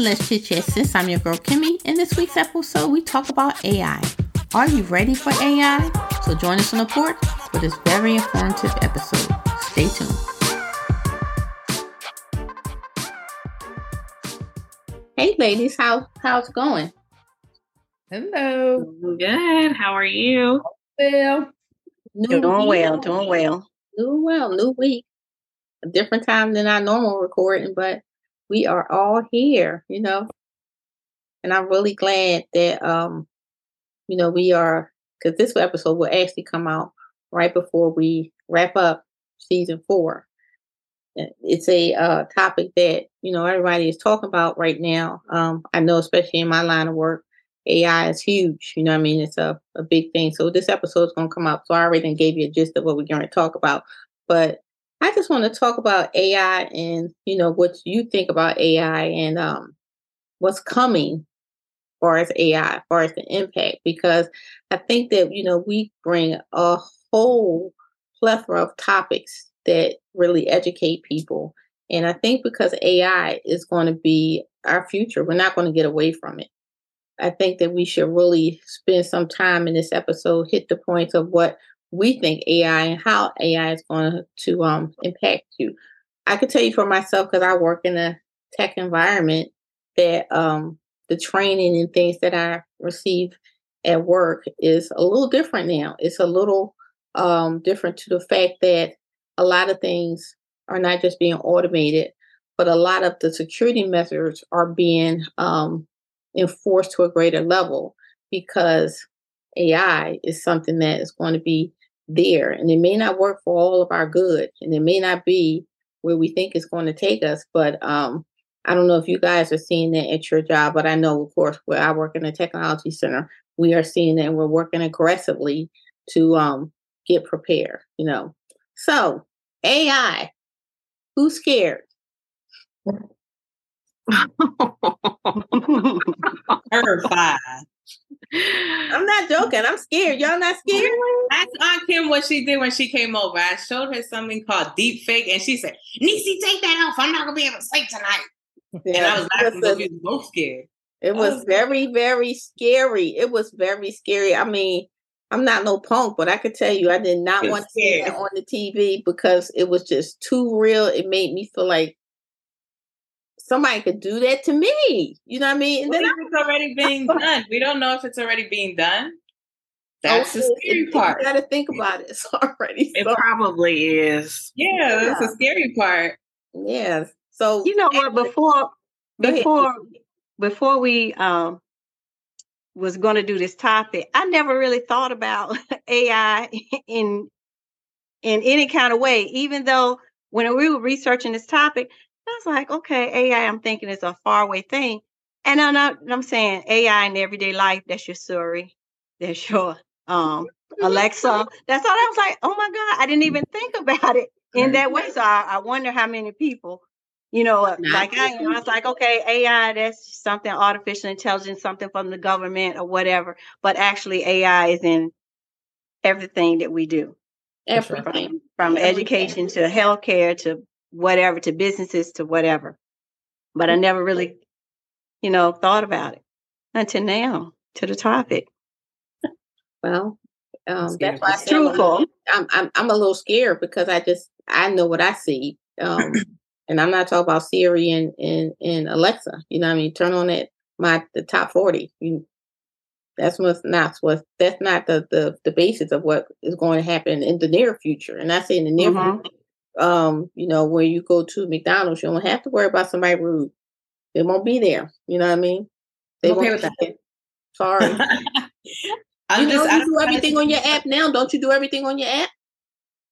Welcome to Let's Chit Chat Sis. I'm your girl Kimmy. In this week's episode, we talk about AI. Are you ready for AI? So join us on the porch for this very informative episode. Stay tuned. Hey ladies, how how's it going? Hello. Good. How are you? Well, New Doing week. well, doing well. Doing well. New week. A different time than our normal recording, but we are all here, you know. And I'm really glad that um, you know, we are because this episode will actually come out right before we wrap up season four. It's a uh, topic that you know everybody is talking about right now. Um, I know, especially in my line of work, AI is huge. You know, I mean, it's a, a big thing. So this episode is going to come out. So I already gave you a gist of what we're going to talk about, but I just want to talk about AI and you know what you think about AI and um, what's coming far as AI, as far as the impact, because I think that you know we bring a whole plethora of topics that really educate people, and I think because AI is going to be our future, we're not going to get away from it. I think that we should really spend some time in this episode, hit the points of what we think AI and how AI is going to um, impact you. I can tell you for myself because I work in a tech environment that um, the training and things that I receive at work is a little different now. It's a little um, different to the fact that a lot of things are not just being automated, but a lot of the security measures are being um, enforced to a greater level because AI is something that is going to be there and it may not work for all of our good and it may not be where we think it's going to take us but um i don't know if you guys are seeing that at your job but i know of course where i work in the technology center we are seeing that and we're working aggressively to um get prepared you know so ai who's scared terrified. i'm not joking i'm scared y'all not scared Ask Aunt Kim what she did when she came over. I showed her something called deep fake, and she said, Nisi, take that off. I'm not gonna be able to sleep tonight. And I was laughing because we both scared. It was Oh. very, very scary. It was very scary. I mean, I'm not no punk, but I could tell you I did not want to see that on the TV because it was just too real. It made me feel like somebody could do that to me. You know what I mean? And What then if it's already being done? We don't know if it's already being done. That's the I, scary part. You got to think about it. It's already It so, probably is. Yeah, that's the scary part. yeah. So You know what? Before before before we um was going to do this topic, I never really thought about AI in in any kind of way. Even though when we were researching this topic, I was like, okay, AI. I'm thinking it's a faraway thing, and I'm not. I'm saying AI in everyday life. That's your Siri. That's your um Alexa. That's all. I was like, oh my god, I didn't even think about it in that way. So I, I wonder how many people, you know, uh, like I. I was like, okay, AI, that's something artificial intelligence, something from the government or whatever. But actually, AI is in everything that we do, everything. from Everything. education to healthcare to whatever, to businesses to whatever. But I never really, you know, thought about it until now to the topic. Well, um, Scared. that's why I It's say I'm a little- truthful. I'm, I'm I'm a little scared because I just I know what I see. Um, and I'm not talking about Siri and, and, and Alexa. You know what I mean? Turn on that my the top forty. You, that's what's not what that's not the, the the basis of what is going to happen in the near future. And I say in the near Mhm. future, um, you know, when you go to McDonald's, you don't have to worry about somebody rude. They won't be there. You know what I mean? They I'm okay won't with be there. Sorry. I'm you just, know, I you don't do know how to everything on your app now. Don't you do everything on your app?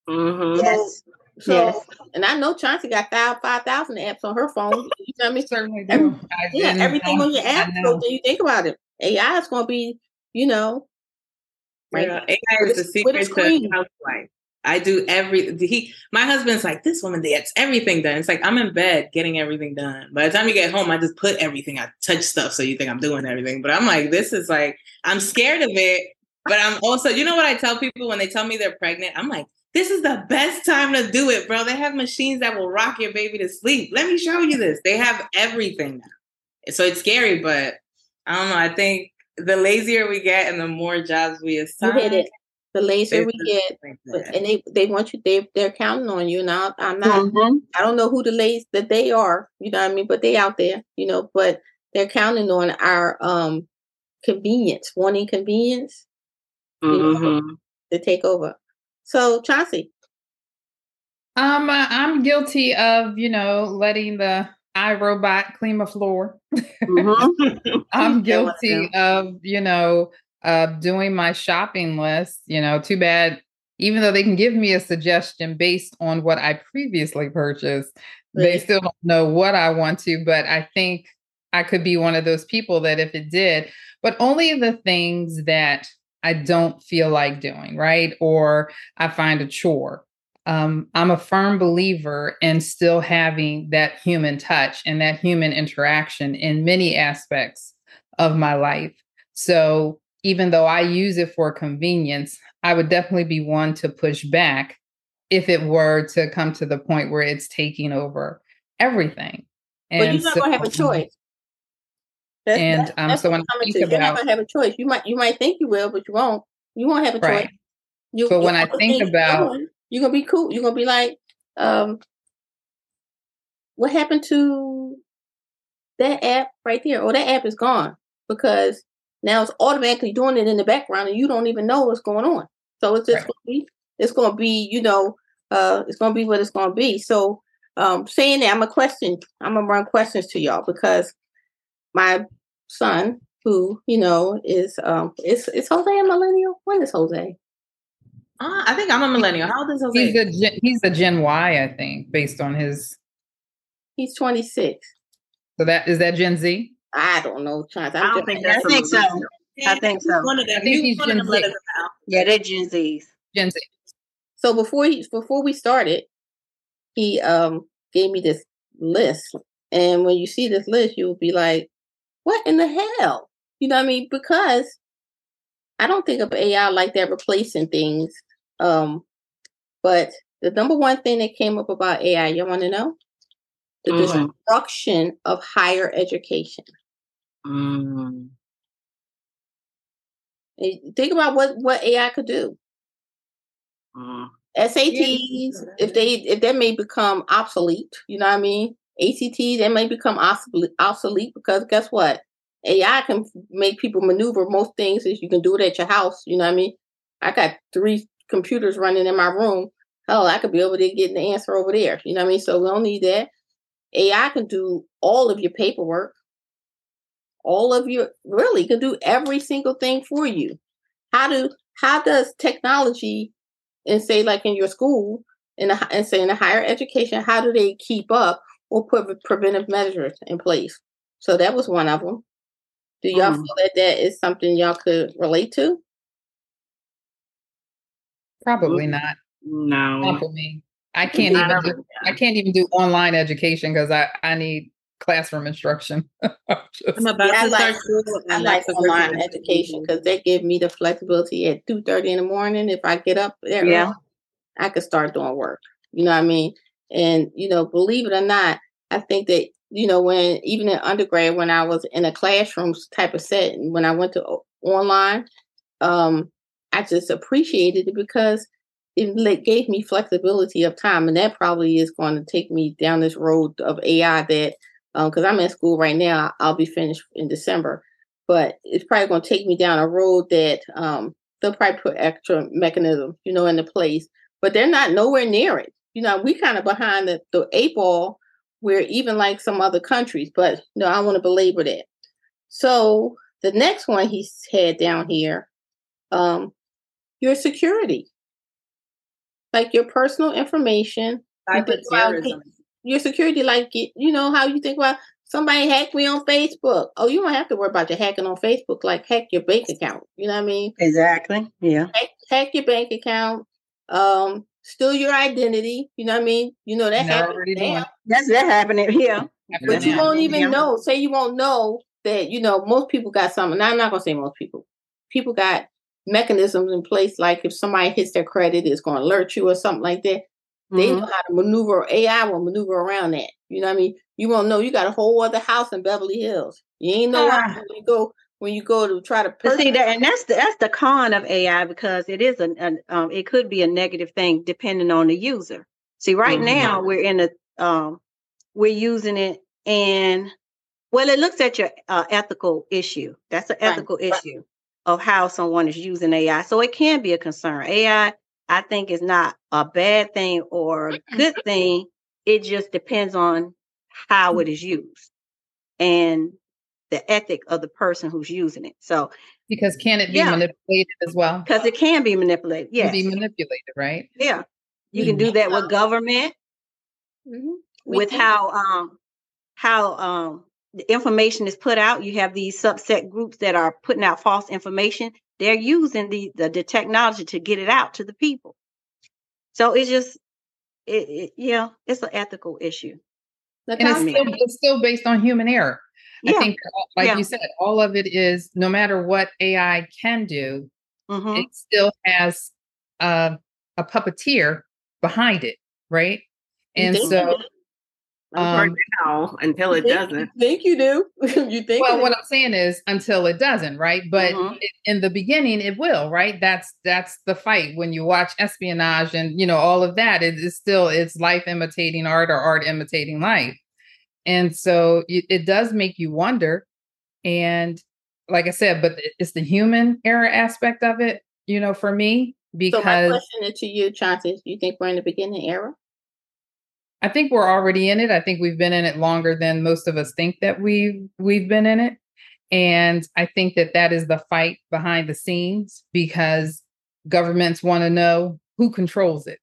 Mm-hmm. Yes. So, Yes. and I know Chauncey got thou- 5,000 apps on her phone. You know what I mean? certainly Every- do. I Yeah, everything know. on your app. So, know. do you think about it? AI is going to be, you know, right? Yeah, AI is the a- with a secret to screen. I do every he my husband's like, this woman gets everything done. It's like I'm in bed getting everything done. By the time you get home, I just put everything, I touch stuff so you think I'm doing everything. But I'm like, this is like, I'm scared of it. But I'm also, you know what I tell people when they tell me they're pregnant? I'm like, this is the best time to do it, bro. They have machines that will rock your baby to sleep. Let me show you this. They have everything now. So it's scary, but I don't know. I think the lazier we get and the more jobs we You assign, hit it. The lazier we get, like and they they want you. They they're counting on you. Now I'm not. Mhm. I don't know who the lazy that they are. You know what I mean? But they out there. You know. But they're counting on our um convenience, wanting convenience Mhm. to take over. So Chauncey, Um, uh, I'm guilty of, you know, letting the iRobot clean my floor. Mhm. I'm guilty of, you know, uh, doing my shopping list. You know, too bad. Even though they can give me a suggestion based on what I previously purchased, they still don't know what I want to. But I think I could be one of those people that if it did, but only the things that I don't feel like doing, right? Or I find a chore. Um, I'm a firm believer in still having that human touch and that human interaction in many aspects of my life. So even though I use it for convenience, I would definitely be one to push back if it were to come to the point where it's taking over everything. but you're not gonna have a choice. That's, And, that's- um, that's so when I'm think to. You're not gonna have a choice. You might you might think you will, but you won't. You won't have a choice. Right. You, But when I think about- you're gonna be cool. You're gonna be like, um, what happened to that app right there? Or that app is gone because now it's automatically doing it in the background and you don't even know what's going on. So it's just Right. gonna be it's gonna be, you know, uh it's gonna be what it's gonna be. So um saying that I'm a question, I'm gonna run questions to y'all because my son, who, you know, is um is is Jose a millennial? When is Jose? Uh, I think I'm a millennial. How old is Jose? He's a gen, he's a Gen Y, I think, based on his. He's 26. So that is that Gen Z. I don't know, Chance. I don't think that's a think so. I think so. One of them. I think he's one of Gen them Z. Yeah, they're Gen Zs. Gen Z. So before he before we started, he um gave me this list. And when you see this list, you'll be like, what in the hell? You know what I mean? Because I don't think of AI like that replacing things. Um, but the number one thing that came up about AI, you want to know? The Mhm. destruction of higher education. Mm. Think about what what AI could do. Mm. SATs, if they if that may become obsolete, you know what I mean? ACT, they may become obsolete, obsolete because guess what? AI can make people maneuver most things is you can do it at your house, you know what I mean? I got three computers running in my room. Hell, I could be over there getting the answer over there. You know what I mean? So we don't need that. AI can do all of your paperwork, all of your really can do every single thing for you. How do how does technology and say like in your school in a, and say in a higher education, how do they keep up or put preventive measures in place? So that was one of them. Do y'all Mhm. feel that that is something y'all could relate to? Probably Mhm. not. No. Not for me. I can't I even do. I can't even do online education because I I need classroom instruction. Just- I'm about Yeah, I to like- start school. I and like that's the online thing. education because they give me the flexibility at two thirty in the morning. If I get up there, Yeah. I could start doing work. You know what I mean? And you know, believe it or not, I think that you know when even in undergrad, when I was in a classroom type of setting, when I went to online, um, I just appreciated it because it gave me flexibility of time, and that probably is going to take me down this road of AI that because I'm in school right now. I'll be finished in December, but it's probably going to take me down a road that um, they'll probably put extra mechanism, you know, into place, but they're not nowhere near it. You know, we kind of behind the, the eight ball where even like some other countries, but no, I want to belabor that. So the next one he had down here, um, your security, like your personal information, you think about Cyberterrorism. Your security, like it- you know how you think about somebody hacked me on Facebook. Oh, you don't have to worry about your hacking on Facebook. Like hack your bank account. You know what I mean? Exactly. Yeah. Hack, hack your bank account. Um, steal your identity. You know what I mean? You know that And they're happens already doing now. That's that happening here. But you won't even Yeah. know. Say you won't know that you know most people got something. Now I'm not gonna say most people. People got mechanisms in place. Like if somebody hits their credit, it's gonna alert you or something like that. They Mhm. know how to maneuver. AI will maneuver around that. You know what I mean? you won't know you got a whole other house in Beverly Hills. You ain't know Ah. when you go when you go to try to purchase. see that, and that's the that's the con of AI because it is an, an um it could be a negative thing depending on the user. See, right Mhm. now we're in a um we're using it and well, it looks at your uh, ethical issue. That's an ethical right. issue of how someone is using AI. So it can be a concern. AI, I think, is not a bad thing or a good thing. It just depends on how it is used and the ethic of the person who's using it. So Because can it be Yeah. manipulated as well? because it can be manipulated. Can Yes. be manipulated, right? Yeah. You can do that with government, Mhm. With how um how um the information is put out. You have these subset groups that are putting out false information. They're using the the, the technology to get it out to the people. So it's just it, it yeah, it's an ethical issue. And it's still, it's still based on human error. I think, like Yeah. you said, all of it is no matter what AI can do, Mhm. it still has a, a puppeteer behind it, right? And so, For um, now, until it think- doesn't. You think you do? you think? well, it what I'm saying is until it doesn't, right? But Mhm. it, in the beginning, it will, right? That's that's the fight. When you watch espionage and you know all of that, it is still it's life imitating art or art imitating life, and so it, it does make you wonder. And like I said, but it's the human error aspect of it, you know, for me so my because question is to you, Chauncey, is you think we're in the beginning era? I think we're already in it. I think we've been in it longer than most of us think that we've we've been in it. And I think that that is the fight behind the scenes because governments want to know who controls it.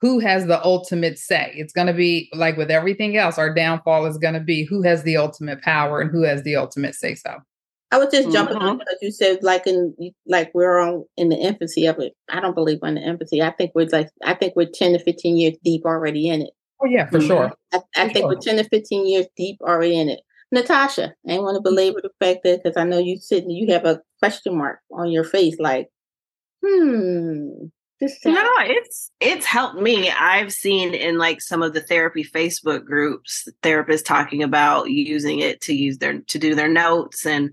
Who has the ultimate say? It's going to be like with everything else, our downfall is going to be who has the ultimate power and who has the ultimate say so. I was just jumping on Mhm. because you said like in like we're on in the infancy of it. I don't believe in the infancy. I think we're like I think we're ten to fifteen years deep already in it. Oh, yeah, for Mhm. sure. I, I For think we're ten to fifteen years deep already in it. Natasha, I ain't want to belabor the fact that because I know you sitting, you have a question mark on your face, like, hmm, this No, sounds it's it's helped me. I've seen in like some of the therapy Facebook groups, therapists talking about using it to use their to do their notes and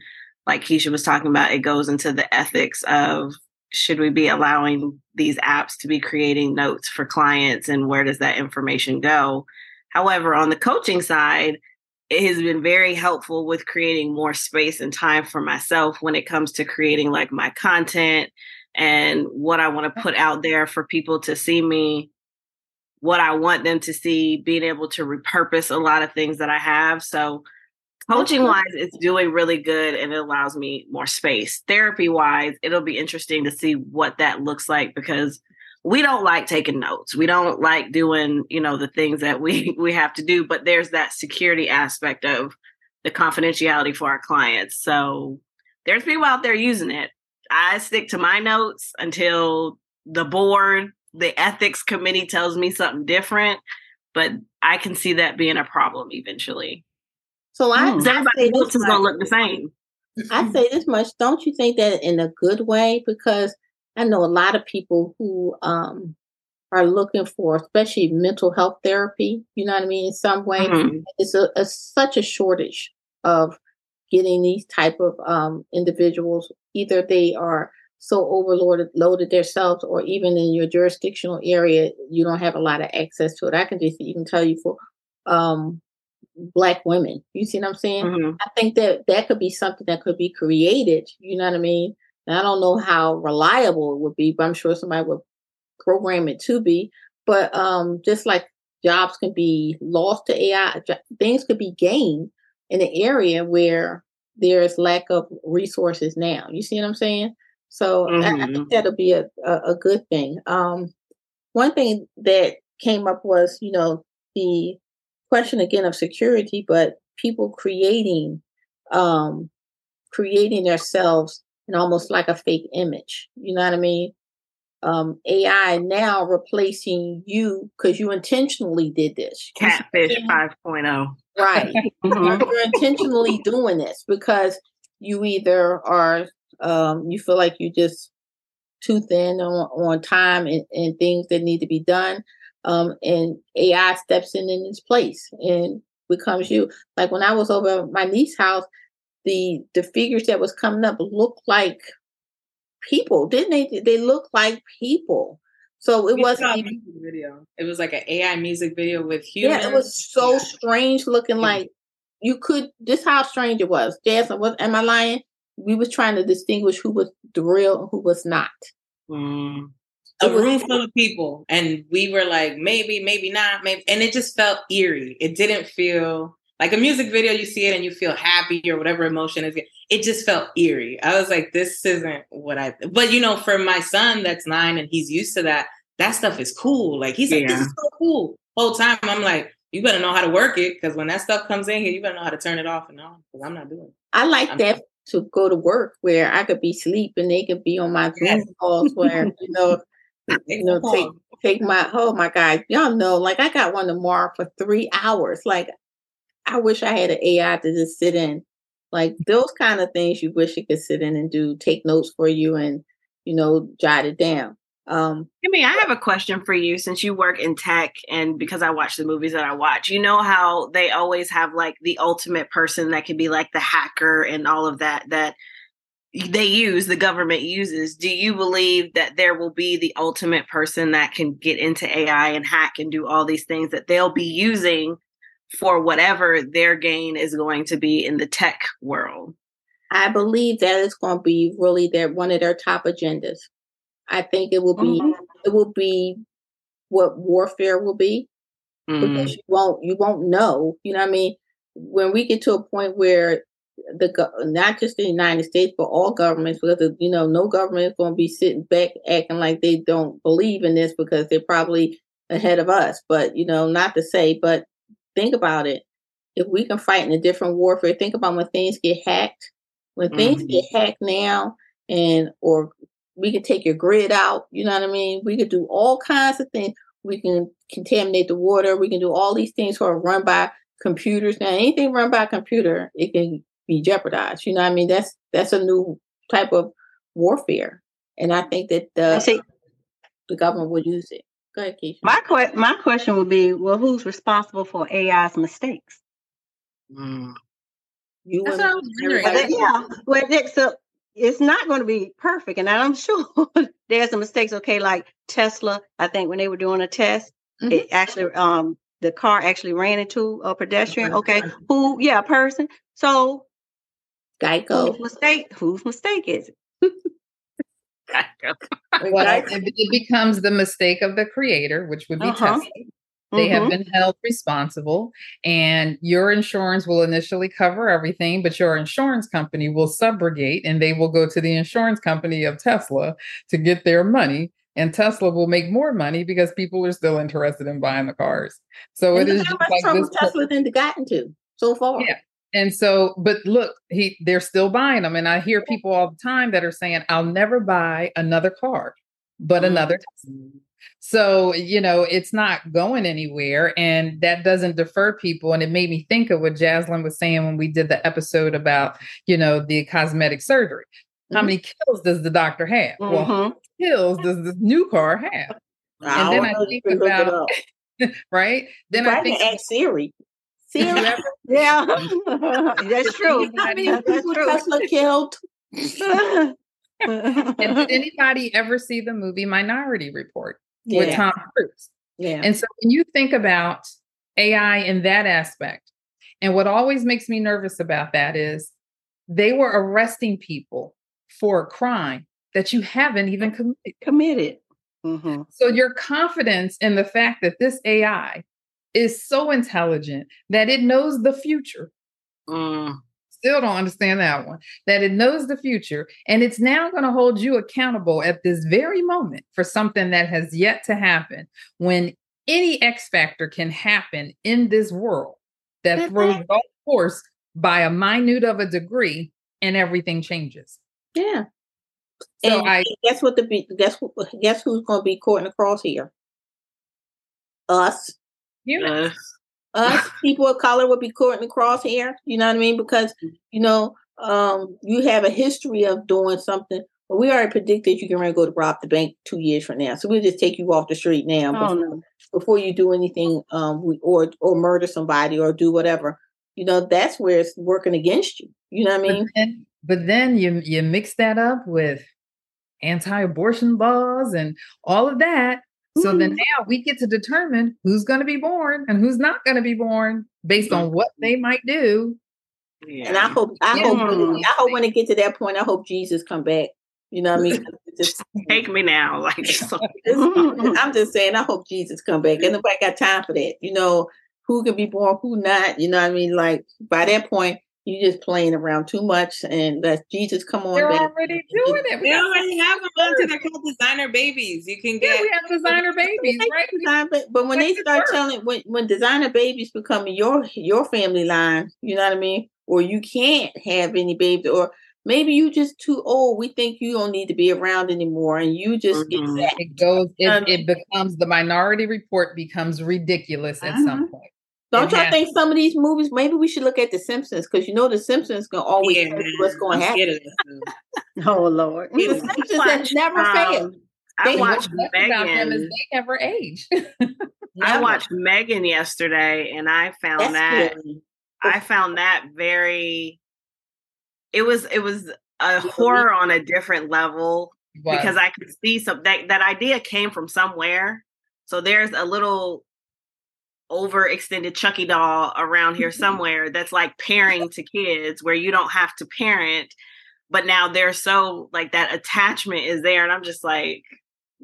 like Keisha was talking about, it goes into the ethics of should we be allowing these apps to be creating notes for clients and where does that information go? However, on the coaching side, it has been very helpful with creating more space and time for myself when it comes to creating like my content and what I want to put out there for people to see me, what I want them to see, being able to repurpose a lot of things that I have. So, coaching wise, it's doing really good and it allows me more space. Therapy wise, it'll be interesting to see what that looks like because we don't like taking notes. We don't like doing, you know, the things that we we have to do, but there's that security aspect of the confidentiality for our clients. So, there's people out there using it. I stick to my notes until the board, the ethics committee tells me something different, but I can see that being a problem eventually. So. I, everybody's say this is to look the same. I say this much. Don't you think that in a good way? Because I know a lot of people who um are looking for, especially mental health therapy. You know what I mean? In some way, Mhm. it's a, a such a shortage of getting these type of um individuals. Either they are so overloaded loaded themselves, or even in your jurisdictional area, you don't have a lot of access to it. I can just even tell you for um black women. You see what I'm saying? Mhm. I think that that could be something that could be created. You know what I mean? And I don't know how reliable it would be, but I'm sure somebody would program it to be. But um, just like jobs can be lost to AI, things could be gained in an area where there's lack of resources now. You see what I'm saying? So I, I Mhm. think that'll be a, a, a good thing. Um, one thing that came up was, you know, the question again of security, but people creating um creating themselves in almost like a fake image. You know what I mean? Um AI now replacing you because you intentionally did this. You see what I'm Catfish 5.0. Right. Mhm. You're intentionally doing this because you either are um you feel like you just too thin on, on time and, and things that need to be done. Um, and AI steps in in its place. And becomes you. Like when I was over at my niece's house, the the figures that was coming up looked like people, didn't they? They looked like people. So it We wasn't even, music video. It was like an AI music video with humans. yeah, it was so Yeah. strange looking Yeah. like you could this how strange it was. Jasmine was am I lying? We was trying to distinguish who was the real and who was not. Mm. A room full of people and we were like maybe maybe not maybe and it just felt eerie. It didn't feel like a music video you see it and you feel happy or whatever emotion is it just felt eerie. I was like this isn't what i but you know for my son that's nine and he's used to that that stuff is cool. Like he's like this is so cool. Whole time i'm like you better know how to work it because when that stuff comes in here you better know how to turn it off and on because i'm not doing it. I like I'm- that to go to work where I could be asleep and they could be on my Yes. Zoom calls where, you know, you know, take take my oh my god, y'all know, like I got one tomorrow for three hours. Like I wish I had an AI to just sit in. Like those kind of things you wish it could sit in and do, take notes for you and, you know, jot it down. Um I mean, I have a question for you since you work in tech and because I watch the movies that I watch. You know how they always have like the ultimate person that can be like the hacker and all of that that they use, the government uses. Do you believe that there will be the ultimate person that can get into AI and hack and do all these things that they'll be using for whatever their gain is going to be in the tech world? I believe that is going to be really their one of their top agendas. I think it will be Mhm. it will be what warfare will be. Mm. because you won't you won't know. You know what I mean? When we get to a point where the not just the United States but all governments, because the, you know no government is going to be sitting back acting like they don't believe in this because they're probably ahead of us. But you know, not to say, but think about it. If we can fight in a different warfare, think about when things get hacked. When things Mhm. get hacked now, and or we can take your grid out. You know what I mean? We could do all kinds of things we can contaminate the water we can do all these things that are run by computers now anything run by a computer it can be jeopardized you know what i mean that's that's a new type of warfare and i think that the, see. the government will use it go ahead keisha My que- my question would be, well, who's responsible for AI's mistakes? Mm. you That's what I was wondering. That- yeah, well, that- so it's not going to be perfect, and I'm sure there's some mistakes. Okay, like Tesla, I think when they were doing a test, Mhm. it actually um the car actually ran into a pedestrian. Okay, who? Yeah, a person. So geico whose mistake? Whose mistake is it? Well, it, it becomes the mistake of the creator, which would be Uh-huh. Tesla. They have Mhm. been held responsible, and your insurance will initially cover everything, but your insurance company will subrogate and they will go to the insurance company of Tesla to get their money. And Tesla will make more money because people are still interested in buying the cars. So and it look is how just much like trouble this. tesla then gotten to so far Yeah. And so, but look, he they're still buying them. And I hear people all the time that are saying, I'll never buy another car, but Mhm. another Tesla. So, you know, it's not going anywhere. And that doesn't defer people. And it made me think of what Jaslyn was saying when we did the episode about, you know, the cosmetic surgery. How Mhm. many kills does the doctor have? Well, how Mhm. many kills does this new car have? And then I think You can look it about- Right? Then You I think ask Siri. Did Siri, you ever- Yeah, that's true. how many That's people true. Tesla killed? and did anybody ever see the movie Minority Report with Tom Cruise? yeah. And so when you think about AI in that aspect, and what always makes me nervous about that is they were arresting people for a crime that you haven't even committed. Committed. Mhm. So your confidence in the fact that this AI is so intelligent that it knows the future. Mm. Still don't understand that one. That it knows the future and it's now going to hold you accountable at this very moment for something that has yet to happen when any X factor can happen in this world that Mhm. throws off course by a minute of a degree and everything changes. Yeah. So and I guess what the guess guess who's gonna be caught across here? Us. Uh, Us people of color would be caught in the crosshair. You know what I mean? Because you know, um, you have a history of doing something But we already predicted you can go to rob the bank two years from now. So we'll just take you off the street now Oh, before, no. before you do anything um we- or or murder somebody or do whatever. You know, that's where it's working against you. You know what I But mean? then, but then you you mix that up with anti-abortion laws and all of that. So then Mm-hmm. now we get to determine who's going to be born and who's not going to be born based on what they might do. Yeah. And I hope I Yeah. hope I hope when it get to that point, I hope Jesus come back. You know what I mean? Just, take me now. Like so, I'm just saying, I hope Jesus come back. And nobody got time for that. You know, who can be born, who not. You know what I mean? Like by that point, you just playing around too much and let Jesus come on They're back. already doing it. We got already have them on to they're called designer babies. You can get yeah, get we have designer babies, right? Design But when they start telling when when designer babies become your your family line, you know what I mean? Or you can't have any babies, or maybe you just too old. We think you don't need to be around anymore, and you just Mhm. get that. It goes. It, it becomes the Minority Report becomes ridiculous at some point. Don't y'all think some of these movies? Maybe we should look at The Simpsons because you know The Simpsons gonna always yeah, tell you what's going I'm to happen. scared of this dude. oh Lord. The Simpsons has Watch, never um, failed. I They- watched What's best about them is Megan. they never age. I watched Megan yesterday, and I found That's that scary. I found that very. It was it was a horror on a different level because I could see some that that idea came from somewhere. So there's a little overextended Chucky doll around here somewhere that's like pairing to kids where you don't have to parent, but now they're so like that attachment is there, and I'm just like,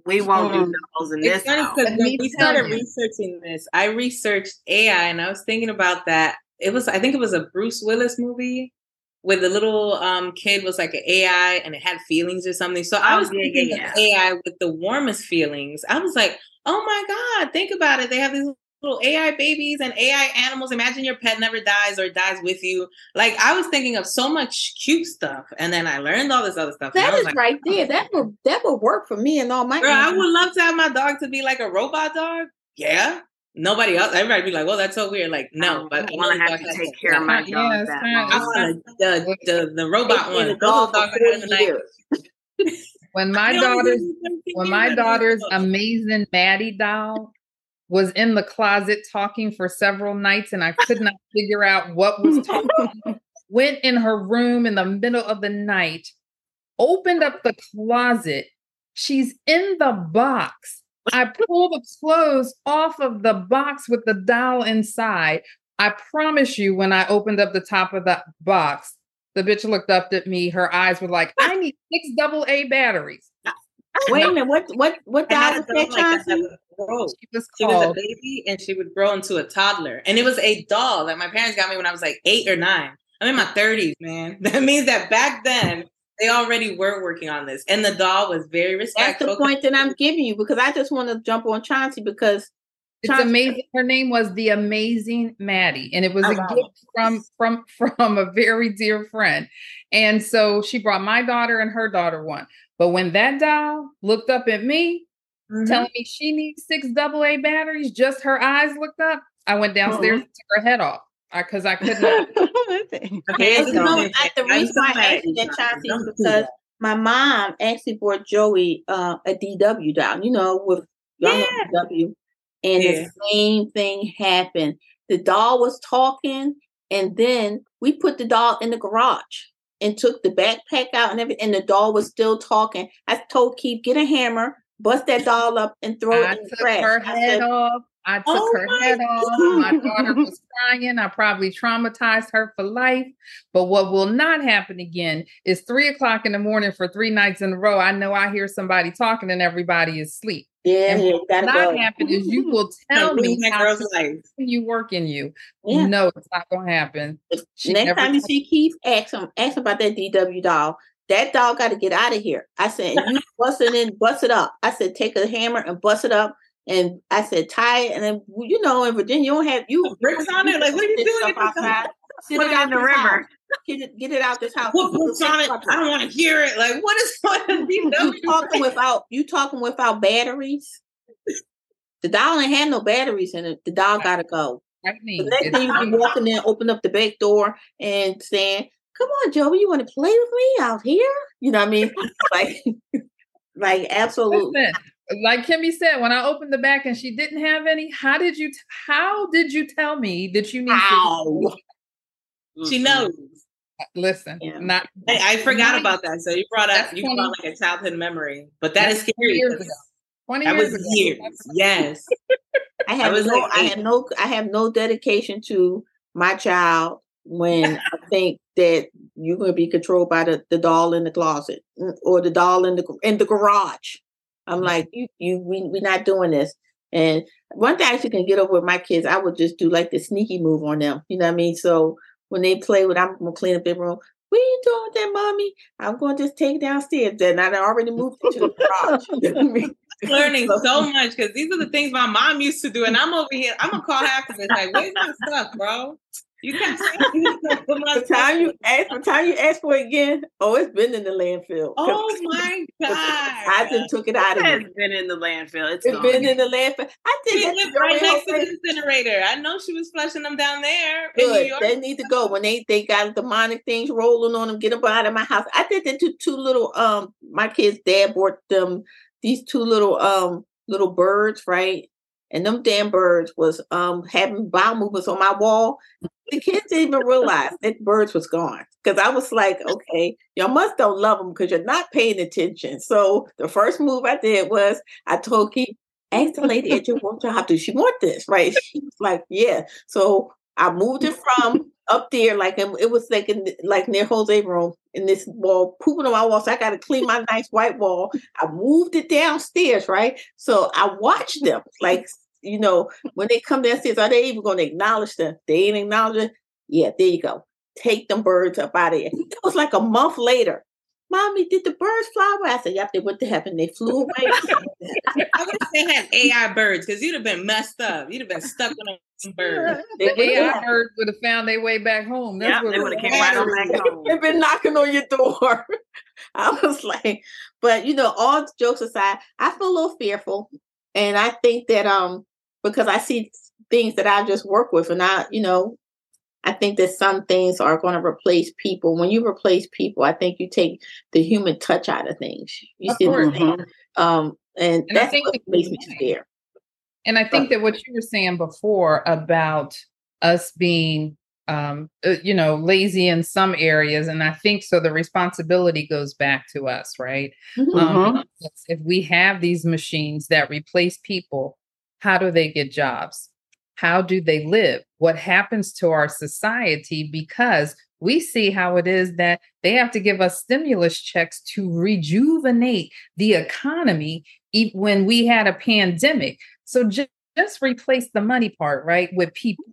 we won't Mm. do dolls in It's this funny house. because Let when me we started researching this, I researched AI and I was thinking about that. It was, I think it was a Bruce Willis movie where the little um, kid was like an AI and it had feelings or something. So I Oh, was yeah, thinking yeah, of AI with the warmest feelings. I was like, oh my God, think about it. They have these little AI babies and AI animals. Imagine your pet never dies or dies with you. Like I was thinking of so much cute stuff. And then I learned all this other stuff. and I That was is like, right there. Oh. That would that would work for me and all my. Girl, I would love to have my dog to be like a robot dog. Yeah. Nobody else. Everybody be like, "Well, that's so weird." Like, no, but I want to have to take care of my dog it's that. I want the, the the robot They one. been a dog for dogs that had in 40 the night. when my daughter's give you 13 when my daughter's amazing Maddie doll was in the closet talking for several nights and I could not figure out what was talking. Went in her room in the middle of the night, opened up the closet. She's in the box. I pull the clothes off of the box with the doll inside. I promise you, when I opened up the top of that box, the bitch looked up at me. Her eyes were like, I need six double A batteries. Ah. Wait a minute. What what what I had dog a was dog that, like that that Chauncey? She was She was a baby and she would grow into a toddler. And it was a doll that my parents got me when I was like eight or nine. I'm in my 30s, man. That means that back then they already were working on this. And the doll was very respectful. That's the point that I'm giving you because I just want to jump on Chauncey because It's Chauncey- amazing. Her name was the Amazing Maddie, and it was a wow. gift from from from a very dear friend. And so she brought my daughter and her daughter one. But when that doll looked up at me, Mhm. telling me she needs six double A batteries, just her eyes looked up. I went downstairs and took her head off because I, could not. Okay, And you know, okay. The reason why I mad asked you that, at Chauncey, is because my mom actually bought Joey uh, a DW doll, you know, with Yeah. DW. And Yeah. the same thing happened. The doll was talking, and then we put the doll in the garage and took the backpack out and everything, and the doll was still talking. I told Keith, get a hammer, bust that doll up, and throw I it in the trash. I oh took her I head said, off. I took Oh her head off. My daughter was crying. I probably traumatized her for life. But what will not happen again is three o'clock in the morning for three nights in a row. I know I hear somebody talking and everybody is asleep. Yeah, And yeah, what gotta will not go. happen is you will tell me that how girl's life. continue working you. Yeah. No, it's not going to happen. She Next time you see Keith, ask him, ask him about that DW doll. That doll got to get out of here. I said, you bust it in, bust it up. I said, take a hammer and bust it up. And I said, tie it. And then, you know, in Virginia, you don't have you bricks on it? Like, what are you doing stuff if it's outside. Sit Put it it out in the river. Get it, get it out this house. Put bricks on it. I don't want to hear it. Like, what is going? You You talking without you talking without batteries? The doll ain't had no batteries in it. The doll gotta go. The next It's thing you be walking in, open up the back door and saying, come on, Joey, you want to play with me out here? You know what I mean? like, like absolutely. Listen, like Kimmy said, when I opened the back and she didn't have any, how did you? T- how did you tell me that you need? How? She knows. Listen, Yeah. not I, I forgot Mine- about that. So you brought up you 20 brought like a childhood memory, but that is scary. years 'cause ago. twenty That years was ago. years. Yes. I have was no, like I have no, I have no dedication to my child when I think that you're going to be controlled by the, the doll in the closet mm, or the doll in the in the garage. I'm Mm-hmm. like, you, you, we, we're not doing this. And one thing I actually can get over with my kids, I would just do like the sneaky move on them. You know what I mean? So when they play with, I'm gonna clean up their room. What are you doing with that, mommy? I'm going to just take it downstairs. Then I already moved it to the garage. You know what I mean? Learning so much because these are the things my mom used to do, and I'm over here. I'm gonna call half of it like, "Where's my stuff, bro? You can put my the time you in." ask, the time you ask for it again, oh, it's been in the landfill. Oh my god! I just took it out of It of has it. been in the landfill. It's It's been in the landfill. I She think that's lived right the next to the incinerator. I know she was flushing them down there in New Good. York. They need to go when they they got demonic things rolling on them. Get them out of my house. I did that to two little um. My kids' dad bought them these two little um little birds, right? And them damn birds was um having bowel movements on my wall. The kids didn't even realize that birds was gone because I was like, okay, y'all must don't love them because you're not paying attention. So the first move I did was I told Keith, ask the lady at your work job, does she want this? Right? She was like, yeah. So I moved it from up there, like in- it was like in like near Jose room in this wall, pooping on my wall. So I got to clean my nice white wall. I moved it downstairs, right? So I watched them, like you know, when they come downstairs, are they even going to acknowledge them? They ain't acknowledging. It. Yeah, there you go. Take them birds up out of here. It was like a month later. Mommy, did the birds fly away? I said, Yep, they went to heaven. They flew away. I wish they had AI birds because you'd have been messed up. You'd have been stuck on a bird. The AI heaven. birds would have found their way back home. That's Yeah, what they it would have came right on back home. They've been knocking on your door. I was like, but you know, all jokes aside, I feel a little fearful. And I think that um because I see things that I just work with and I, you know, I think that some things are going to replace people. When you replace people, I think you take the human touch out of things. You Of see what I'm course. saying? Um, and, And I that's think what that makes me right. scared. And I think that what you were saying before about us being, um, uh, you know, lazy in some areas, and I think so. The responsibility goes back to us, right? Mhm. Um, if we have these machines that replace people, how do they get jobs? How do they live? What happens to our society? Because we see how it is that they have to give us stimulus checks to rejuvenate the economy when we had a pandemic. So ju- just replace the money part, right, with people.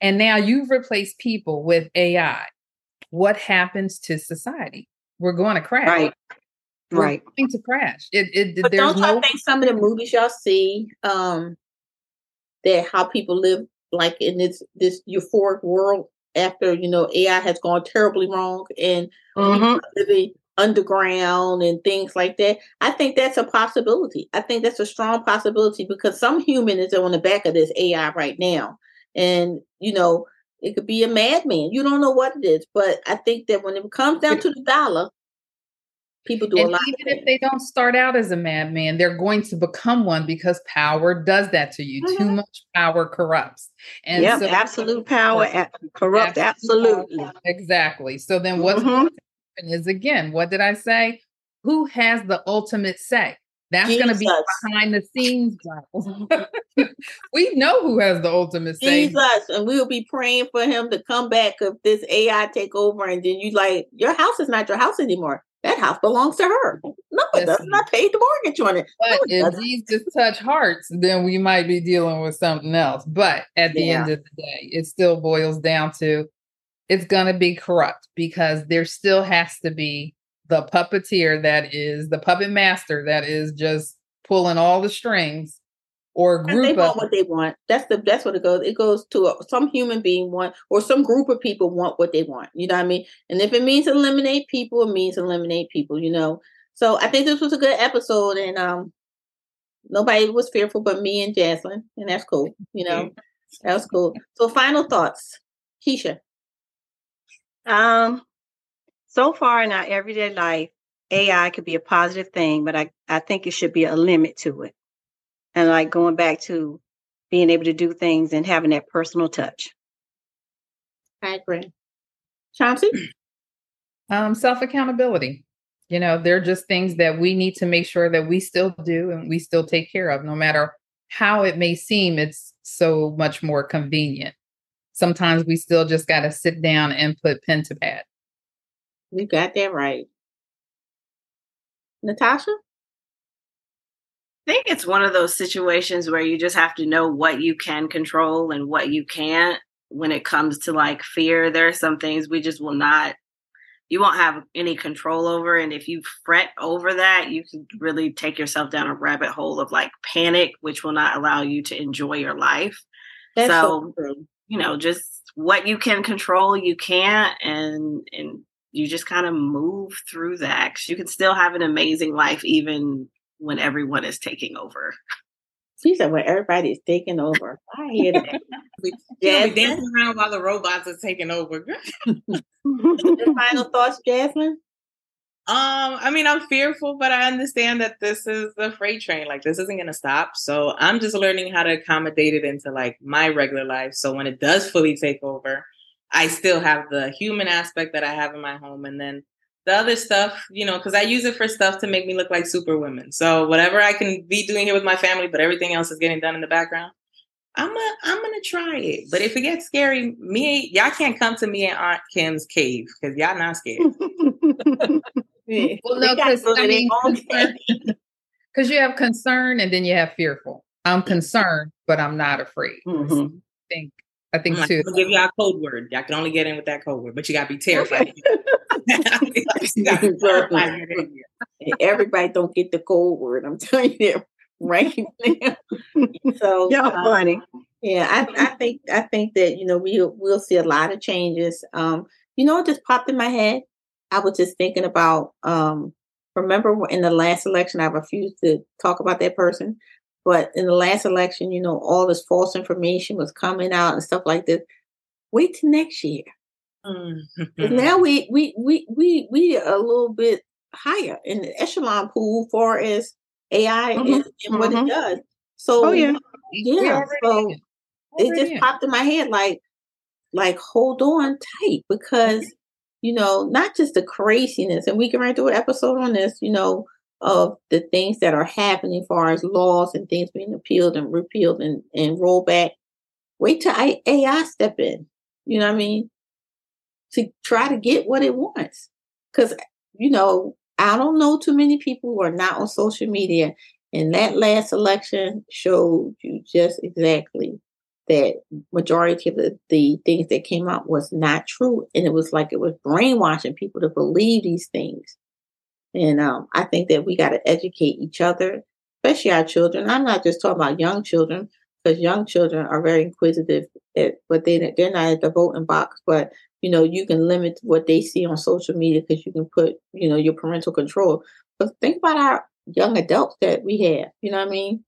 And now you've replaced people with AI. What happens to society? We're going to crash. Right. Right. going to crash. It, it, But there's don't y'all no think some of the movies y'all see, um, that how people live like in this this euphoric world after you know AI has gone terribly wrong and Mhm. living underground and things like that. I think that's a possibility. I think that's a strong possibility because some human is on the back of this AI right now, and you know it could be a madman. You don't know what it is, but I think that when it comes down to the dollar, people do a and lot. of even if they don't start out as a madman, they're going to become one because power does that to you. Too Mhm. much power corrupts. And Yep. so absolute power. a- Corrupt. Absolutely. power. exactly. So then what's Mhm. going to happen is again, what did I say? Who has the ultimate say? That's going to be behind the scenes. We know who has the ultimate say. Jesus, and we'll be praying for him to come back if this AI take over, and then you like your house is not your house anymore. That house belongs to her. No, it doesn't. I paid the mortgage on it. No, But it if doesn't. Jesus touch hearts, then we might be dealing with something else. But at the end of the day, it still boils down to it's going to be corrupt because there still has to be the puppeteer that is the puppet master that is just pulling all the strings or a They group want of what they want. That's the that's what it goes. It goes to a, some human being want or some group of people want what they want. You know what I mean? And if it means eliminate people, it means eliminate people. You know. So I think this was a good episode, and um, nobody was fearful but me and Jaslyn, and that's cool. You know, that was cool. So final thoughts, Keisha. Um, so far in our everyday life, AI could be a positive thing, but I, I think it should be a limit to it. And like going back to being able to do things and having that personal touch. I agree. Chauncey? Um, self accountability. You know, they're just things that we need to make sure that we still do and we still take care of, no matter how it may seem, it's so much more convenient. Sometimes we still just got to sit down and put pen to pad. You got that right. Natasha? I think it's one of those situations where you just have to know what you can control and what you can't when it comes to like fear. There are some things we just will not, you won't have any control over. And if you fret over that, you can really take yourself down a rabbit hole of like panic, which will not allow you to enjoy your life. That's so, so you know, just what you can control, you can't. And, and, you just kind of move through that. You can still have an amazing life even when everyone is taking over. She said when everybody is taking over. I hear that. we, yeah, be dancing around while the robots are taking over. final thoughts, Jasmine? Um, I mean, I'm fearful, but I understand that this is the freight train. Like this isn't gonna stop. So I'm just learning how to accommodate it into like my regular life. So when it does fully take over, I still have the human aspect that I have in my home. And then the other stuff, you know, because I use it for stuff to make me look like superwomen. So whatever I can be doing here with my family, but everything else is getting done in the background. I'm a, I'm gonna try it. But if it gets scary, me y'all can't come to me and Aunt Kim's cave because y'all not scared. yeah. Well, no, because I mean, because you have concern and then you have fearful. I'm concerned, but I'm not afraid. Mm-hmm. I think I think I'm too. Like, give y'all a code word. Y'all can only get in with that code word, but you gotta be terrified. Everybody don't get the cold word. I'm telling you right now. so yeah, um, funny. Yeah, I, I think I think that you know we'll we'll see a lot of changes. Um, you know, it just popped in my head. I was just thinking about um, remember in the last election I refused to talk about that person. But in the last election, you know, all this false information was coming out and stuff like this. Wait till next year. Mm-hmm. Now we we we we we a little bit higher in the echelon pool far as AI mm-hmm. and, and what mm-hmm. it does. So oh, yeah, yeah. So it just popped in my head like like hold on tight because you know not just the craziness and we can do an episode on this you know of the things that are happening as far as laws and things being appealed and repealed and, and rolled back. Wait till AI step in. You know what I mean? To try to get what it wants. Because, you know, I don't know too many people who are not on social media. And that last election showed you just exactly that majority of the, the things that came out was not true. And it was like it was brainwashing people to believe these things. And um, I think that we got to educate each other, especially our children. I'm not just talking about young children because young children are very inquisitive, at, but they they're not at the voting box. But you know, you can limit what they see on social media because you can put you know your parental control. But think about our young adults that we have. You know what I mean?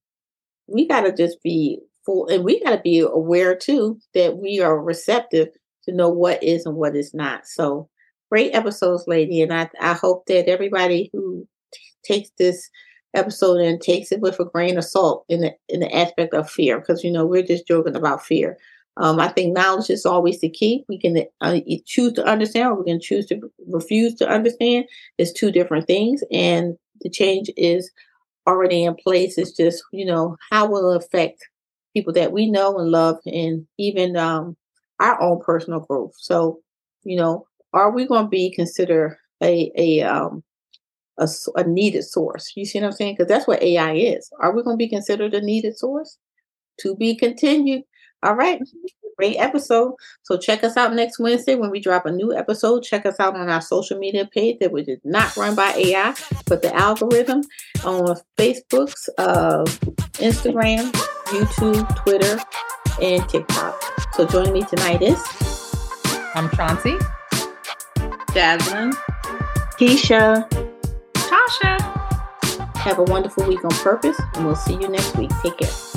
We got to just be full, and we got to be aware too that we are receptive to know what is and what is not. So great episodes, lady. And I, I hope that everybody who t- takes this episode and takes it with a grain of salt in the in the aspect of fear, because you know we're just joking about fear. Um, I think knowledge is always the key. We can uh, choose to understand, or we can choose to refuse to understand. It's two different things, and the change is already in place. It's just you know how will it affect people that we know and love, and even um, our own personal growth. So you know are we going to be considered a a um a, a needed source? You see what I'm saying? Because that's what AI is. Are we going to be considered a needed source? To be continued. All right. Great episode. So check us out next Wednesday when we drop a new episode. Check us out on our social media page that was not run by AI, but the algorithm on Facebook's, uh, Instagram, YouTube, Twitter, and TikTok. So join me tonight is I'm Chauncey. Jasmine, Keisha, Tasha. Have a wonderful week on purpose, and we'll see you next week. Take care.